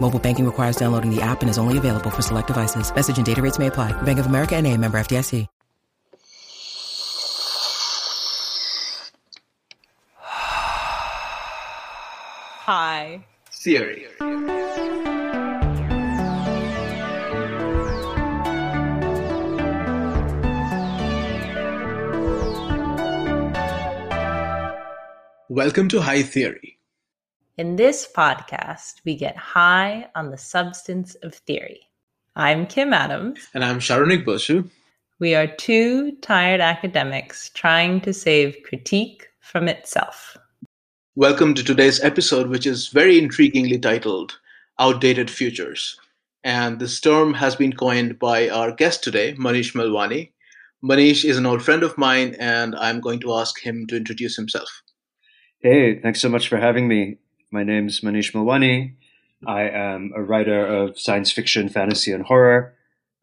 Mobile banking requires downloading the app and is only available for select devices. Message and data rates may apply. Bank of America and a member FDIC. Hi. Theory. Welcome to High Theory. In this podcast, we get high on the substance of theory. I'm Kim Adams. And I'm Saronik Bosu. We are two tired academics trying to save critique from itself. Welcome to today's episode, which is very intriguingly titled Outdated Futures. And this term has been coined by our guest today, Manish Melwani. Manish is an old friend of mine, and I'm going to ask him to introduce himself. Hey, thanks so much for having me. My name's Manish Melwani. I am a writer of science fiction, fantasy, and horror,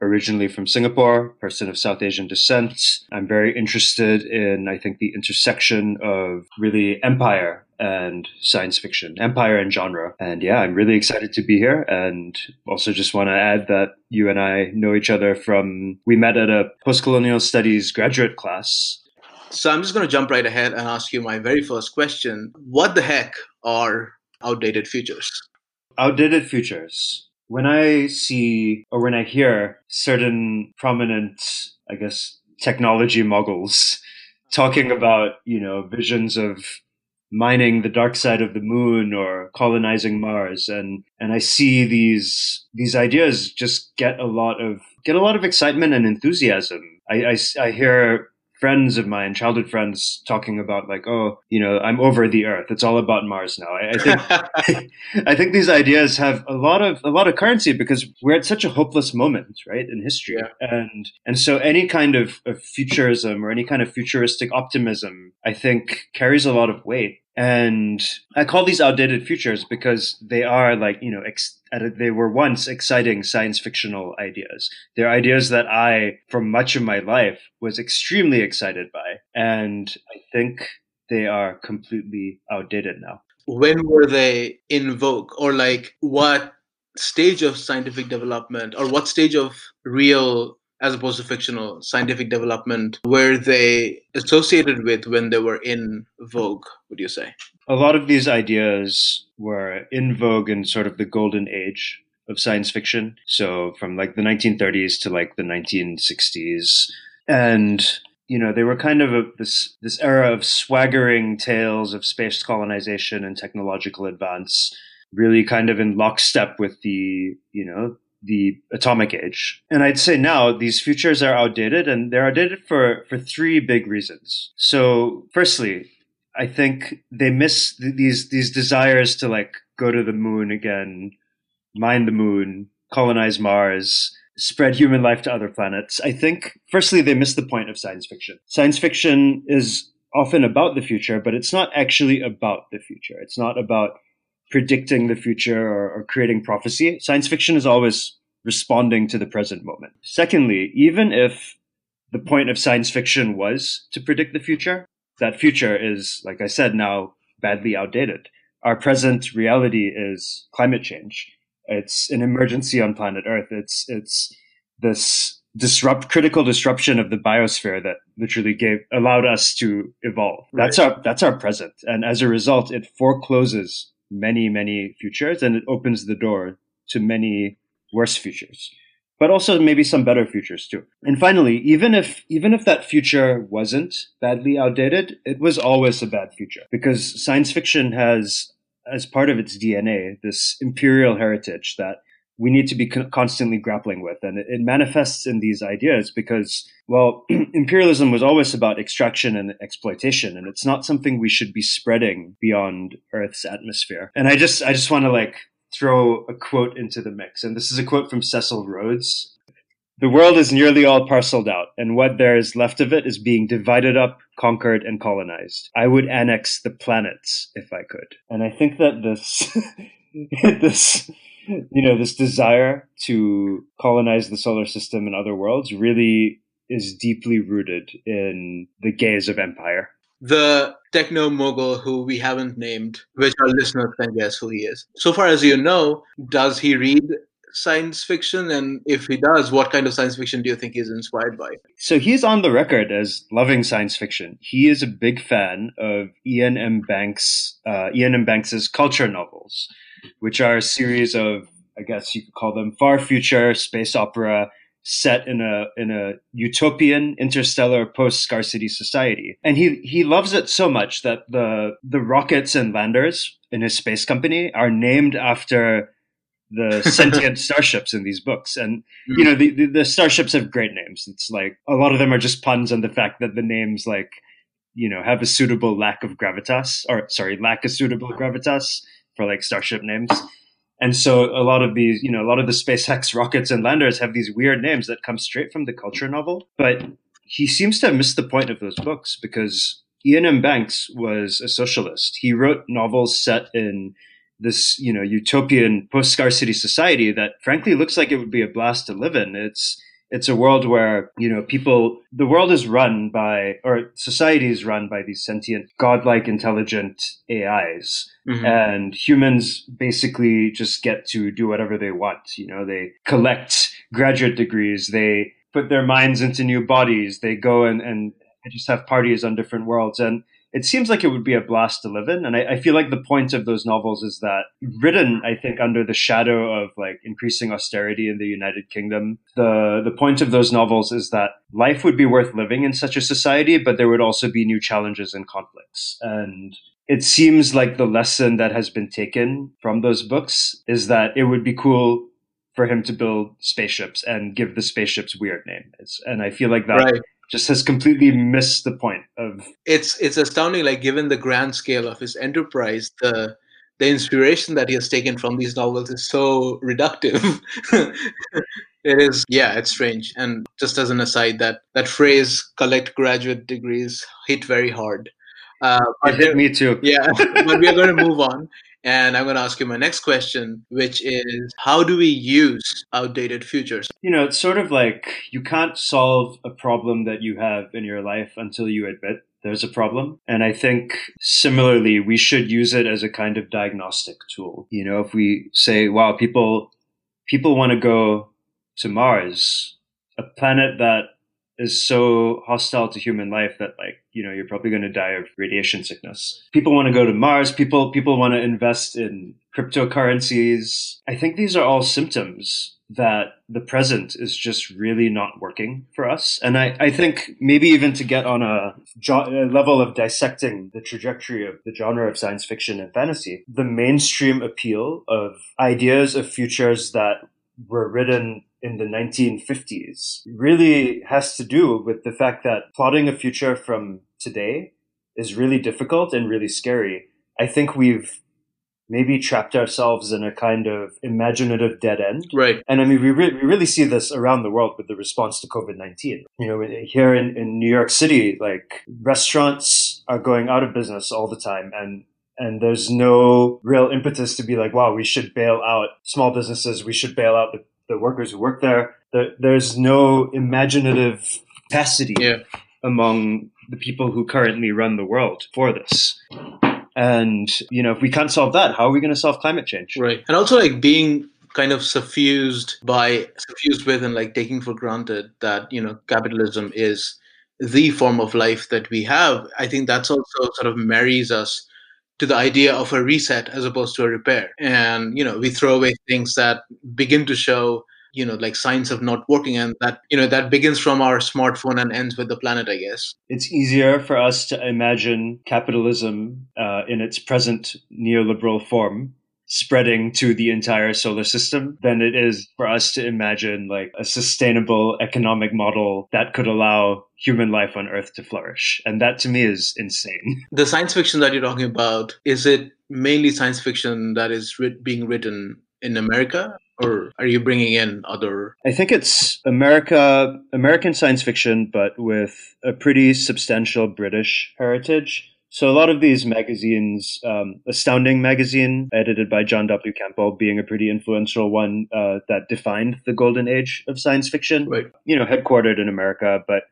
originally from Singapore, person of South Asian descent. I'm very interested in, I think, the intersection of really empire and science fiction, empire and genre. And yeah, I'm really excited to be here. And also just want to add that you and I know each other from, we met at a post-colonial studies graduate class so I'm just going to jump right ahead and ask you my very first question. What the heck are outdated futures? Outdated futures. When I see or when I hear certain prominent, I guess, technology moguls talking about, you know, visions of mining the dark side of the moon or colonizing Mars and and I see these these ideas just get a lot of get a lot of excitement and enthusiasm. I, I, I hear friends of mine, childhood friends, talking about like, oh, you know, I'm over the Earth. It's all about Mars now. I, I think I think these ideas have a lot of a lot of currency because we're at such a hopeless moment, right, in history, yeah. and and so any kind of, of futurism or any kind of futuristic optimism, I think, carries a lot of weight. And I call these outdated futures because they are like, you know, ex- they were once exciting science fictional ideas. They're ideas that I, for much of my life, was extremely excited by. And I think they are completely outdated now. When were they in vogue? Or like what stage of scientific development or what stage of real as opposed to fictional scientific development were they associated with when they were in vogue would you say? A lot of these ideas were in vogue in sort of the golden age of science fiction. So from like the 1930s to like the 1960s and you know they were kind of a, this this era of swaggering tales of space colonization and technological advance really kind of in lockstep with the you know the atomic age. And I'd say now these futures are outdated and they're outdated for, for three big reasons. So firstly, I think they miss th- these, these desires to like go to the moon again, mine the moon, colonize Mars, spread human life to other planets. I think firstly, they miss the point of science fiction. Science fiction is often about the future, but it's not actually about the future. It's not about predicting the future or, or creating prophecy. Science fiction is always responding to the present moment. Secondly, even if the point of science fiction was to predict the future, that future is, like I said, now badly outdated. Our present reality is climate change. It's an emergency on planet Earth. It's it's this disrupt critical disruption of the biosphere that literally gave allowed us to evolve. Right. That's our that's our present, and as a result, it forecloses many, many futures and it opens the door to many worse futures. but also maybe some better futures too. And finally, even if even if that future wasn't badly outdated, it was always a bad future because science fiction has as part of its DNA this imperial heritage that we need to be constantly grappling with. And it, manifests in these ideas because, well, imperialism was always about extraction and exploitation, and it's not something we should be spreading beyond Earth's atmosphere. And I just, I just want to like throw a quote into the mix. And this is a quote from Cecil Rhodes. The world is nearly all parceled out, and what there is left of it is being divided up, conquered, and colonized. I would annex the planets if I could. And I think that this, this, Hmm. you know, this desire to colonize the solar system and other worlds really is deeply rooted in the gaze of empire. The techno mogul who we haven't named, which our listeners can guess who he is. So far as you know, does he read science fiction? And if he does, what kind of science fiction do you think he's inspired by? So he's on the record as loving science fiction. He is a big fan of Iain M. Banks, uh, Iain M. Banks's culture novels which are a series of, I guess you could call them far future space opera set in a in a utopian interstellar post scarcity society and he he loves it so much that the the rockets and landers in his space company are named after the sentient starships in these books and hmm. you know the, the, the starships have great names it's like a lot of them are just puns on the fact that the names like you know have a suitable lack of gravitas or sorry lack of suitable gravitas for like starship names. And so a lot of these, you know, a lot of the SpaceX rockets and landers have these weird names that come straight from the culture novel. But he seems to have missed the point of those books because Iain M. Banks was a socialist. He wrote novels set in this, you know, utopian post-scarcity society that frankly looks like it would be a blast to live in. It's it's a world where you know people the world is run by or society is run by these sentient godlike intelligent ais mm-hmm. and humans basically just get to do whatever they want you know they collect graduate degrees they put their minds into new bodies they go and and just have parties on different worlds and it seems like it would be a blast to live in. And I, I, feel like the point of those novels is that written, I think, under the shadow of like increasing austerity in the United Kingdom, the, the point of those novels is that life would be worth living in such a society, but there would also be new challenges and conflicts. And it seems like the lesson that has been taken from those books is that it would be cool for him to build spaceships and give the spaceships weird names. And I feel like that right just has completely missed the point of it's it's astounding like given the grand scale of his enterprise the the inspiration that he has taken from these novels is so reductive. It is yeah it's strange. And just as an aside that that phrase collect graduate degrees hit very hard. Uh, it hit me too. Yeah but we are going to move on and I'm going to ask you my next question, which is how do we use outdated futures? You know, it's sort of like you can't solve a problem that you have in your life until you admit there's a problem. And I think similarly, we should use it as a kind of diagnostic tool. You know, if we say, wow, people, people want to go to Mars, a planet that is so hostile to human life that like you know you're probably going to die of radiation sickness. People want to go to mars. People people want to invest in cryptocurrencies. I think these are all symptoms that the present is just really not working for us. And i, I think maybe even to get on a, a level of dissecting the trajectory of the genre of science fiction and fantasy the mainstream appeal of ideas of futures that were written in the 1950s really has to do with the fact that plotting a future from today is really difficult and really scary. I think we've maybe trapped ourselves in a kind of imaginative dead end. Right. And I mean, we, re- we really see this around the world with the response to COVID 19. You know, here in, in New York City, like restaurants are going out of business all the time and and there's no real impetus to be like, wow, we should bail out small businesses. We should bail out the the workers who work there. there there's no imaginative capacity yeah. among the people who currently run the world for this. And, you know, if we can't solve that, how are we going to solve climate change? Right. And also, like, being kind of suffused by, suffused with, and like taking for granted that, you know, capitalism is the form of life that we have. I think that's also sort of marries us to the idea of a reset as opposed to a repair. And, you know, we throw away things that begin to show you know like signs of not working and that you know that begins from our smartphone and ends with the planet i guess it's easier for us to imagine capitalism uh, in its present neoliberal form spreading to the entire solar system than it is for us to imagine like a sustainable economic model that could allow human life on earth to flourish. And that to me is insane. The science fiction that you're talking about is it mainly science fiction that is writ- being written in america? Or are you bringing in other? I think it's america american science fiction but with a pretty substantial british heritage so a lot of these magazines, um, Astounding magazine, edited by John W. Campbell, being a pretty influential one uh, that defined the golden age of science fiction. Right. You know, headquartered in America, but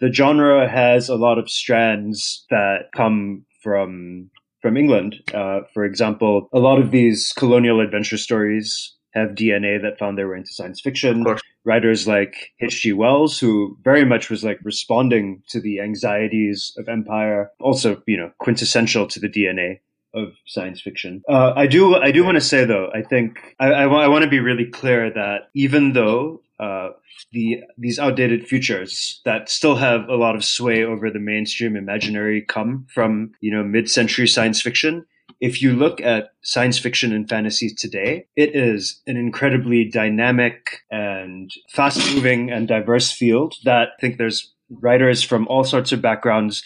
the genre has a lot of strands that come from from England. Uh, for example, a lot of these colonial adventure stories have DNA that found their way into science fiction. Writers like H.G. Wells, who very much was like responding to the anxieties of empire, also, you know, quintessential to the DNA of science fiction. Uh, I do, I do want to say though, I think I, I, I want to be really clear that even though uh, the these outdated futures that still have a lot of sway over the mainstream imaginary come from you know mid-century science fiction if you look at science fiction and fantasy today, it is an incredibly dynamic and fast moving and diverse field that I think there's writers from all sorts of backgrounds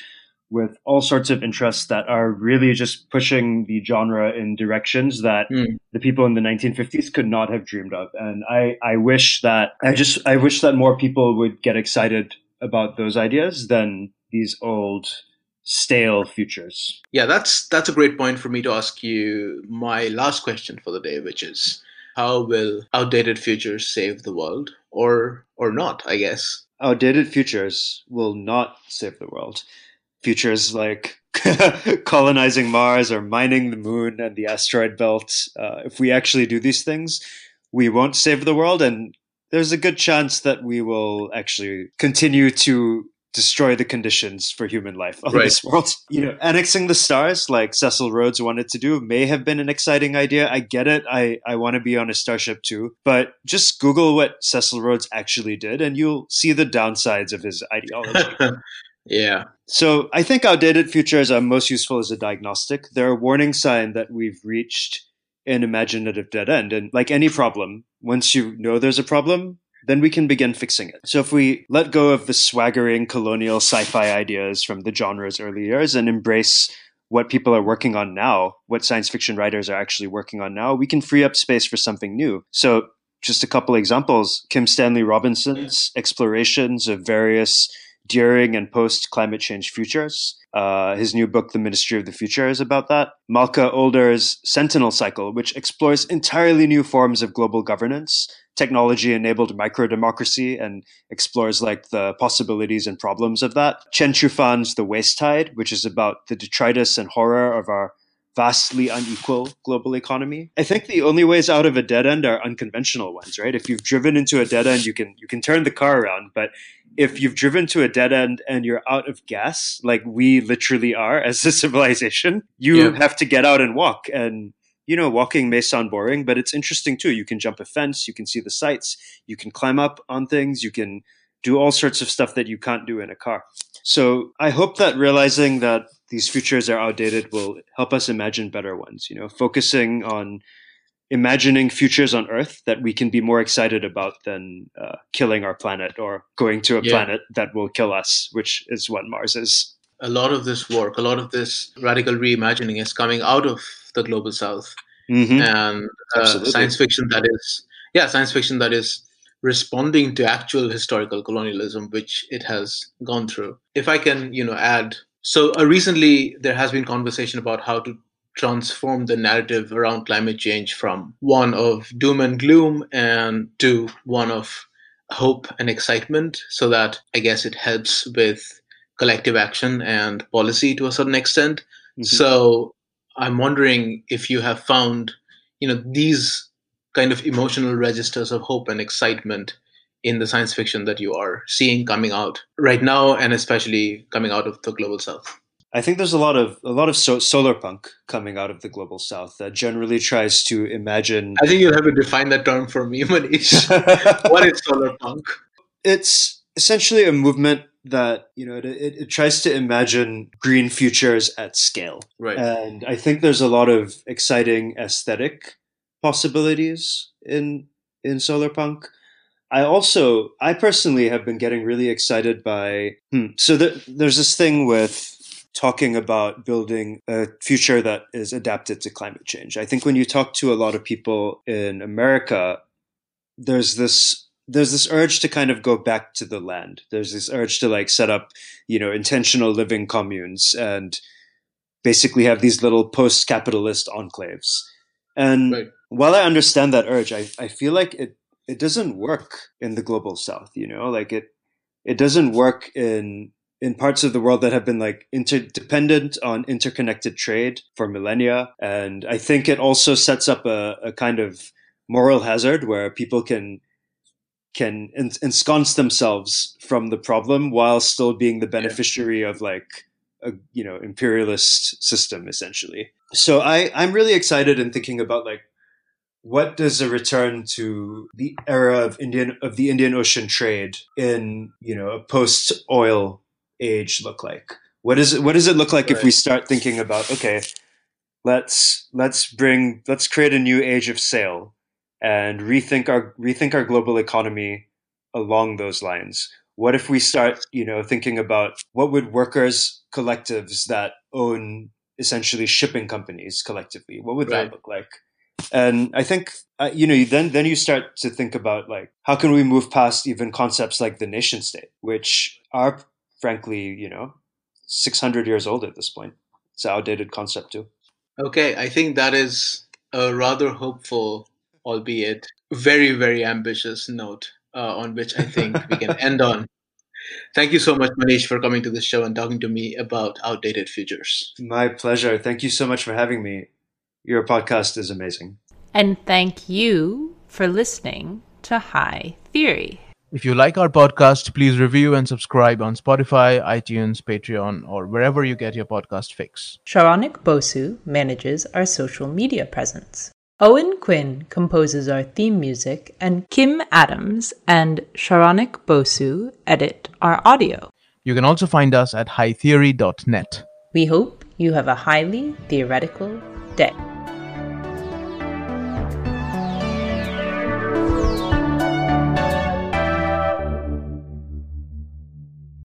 with all sorts of interests that are really just pushing the genre in directions that mm. the people in the 1950s could not have dreamed of. And I, I wish that I just I wish that more people would get excited about those ideas than these old stale futures. Yeah, that's that's a great point for me to ask you my last question for the day, which is how will outdated futures save the world or or not, I guess. Outdated futures will not save the world. Futures like colonizing Mars or mining the moon and the asteroid belt, uh, if we actually do these things, we won't save the world and there's a good chance that we will actually continue to destroy the conditions for human life on right. this world. You know, annexing the stars like Cecil Rhodes wanted to do may have been an exciting idea. I get it. I, I want to be on a starship too. But just Google what Cecil Rhodes actually did and you'll see the downsides of his ideology. yeah. So I think outdated futures are most useful as a diagnostic. They're a warning sign that we've reached an imaginative dead end. And like any problem, once you know there's a problem, then we can begin fixing it. So if we let go of the swaggering colonial sci-fi ideas from the genre's early years and embrace what people are working on now, what science fiction writers are actually working on now, we can free up space for something new. So just a couple examples, Kim Stanley Robinson's explorations of various during and post climate change futures. Uh, his new book, The Ministry of the Future, is about that. Malka Older's Centenal Cycle, which explores entirely new forms of global governance technology enabled micro democracy and explores like the possibilities and problems of that. Chen Qiufan's The Waste Tide, which is about the detritus and horror of our vastly unequal global economy. I think the only ways out of a dead end are unconventional ones, right? If you've driven into a dead end, you can you can turn the car around, but if you've driven to a dead end and you're out of gas, like we literally are as a civilization, you yeah. have to get out and walk and you know, walking may sound boring, but it's interesting too. You can jump a fence, you can see the sights, you can climb up on things, you can do all sorts of stuff that you can't do in a car. So I hope that realizing that these futures are outdated will help us imagine better ones, you know, focusing on imagining futures on Earth that we can be more excited about than uh, killing our planet or going to a yeah. planet that will kill us, which is what Mars is. A lot of this work, a lot of this radical reimagining is coming out of the global south mm-hmm. and uh, science fiction that is yeah science fiction that is responding to actual historical colonialism which it has gone through if i can you know add so uh, recently there has been conversation about how to transform the narrative around climate change from one of doom and gloom and to one of hope and excitement so that i guess it helps with collective action and policy to a certain extent mm-hmm. so I'm wondering if you have found, you know, these kind of emotional registers of hope and excitement in the science fiction that you are seeing coming out right now, and especially coming out of the global south. I think there's a lot of a lot of so- solar punk coming out of the global south that generally tries to imagine. I think you'll have to define that term for me, Manish. what is solar punk? It's essentially a movement that you know it, it, it, tries to imagine green futures at scale, right? And I think there's a lot of exciting aesthetic possibilities in in solar punk. I also, I personally have been getting really excited by. Hmm, so the, there's this thing with talking about building a future that is adapted to climate change. I think when you talk to a lot of people in America, there's this there's this urge to kind of go back to the land. There's this urge to like set up, you know, intentional living communes and basically have these little post-capitalist enclaves. And right. While I understand that urge, I, I feel like it it doesn't work in the global south, you know, like it it doesn't work in in parts of the world that have been like interdependent on interconnected trade for millennia. And I think it also sets up a, a kind of moral hazard where people can can ensconce themselves from the problem while still being the beneficiary yeah. of like a you know imperialist system essentially. So I I'm really excited in thinking about like what does a return to the era of Indian of the Indian Ocean trade in you know a post oil age look like? What is it? What does it look like right. if we start thinking about okay, let's let's bring let's create a new age of sail and rethink our rethink our global economy along those lines. What if we start, you know, thinking about what would workers collectives that own essentially shipping companies collectively, what would right. that look like? And I think uh, you know then then you start to think about like how can we move past even concepts like the nation state, which are frankly, you know, 600 years old at this point. It's an outdated concept too. Okay, I think that is a rather hopeful, albeit very, very ambitious note uh, on which I think we can end on. Thank you so much, Manish, for coming to the show and talking to me about outdated futures. My pleasure. Thank you so much for having me. Your podcast is amazing. And thank you for listening to High Theory. If you like our podcast, please review and subscribe on Spotify, iTunes, Patreon, or wherever you get your podcast fix. Saronik Bosu manages our social media presence. Owen Quinn composes our theme music, and Kim Adams and Saronik Bosu edit our audio. You can also find us at hightheory.net. We hope you have a highly theoretical day.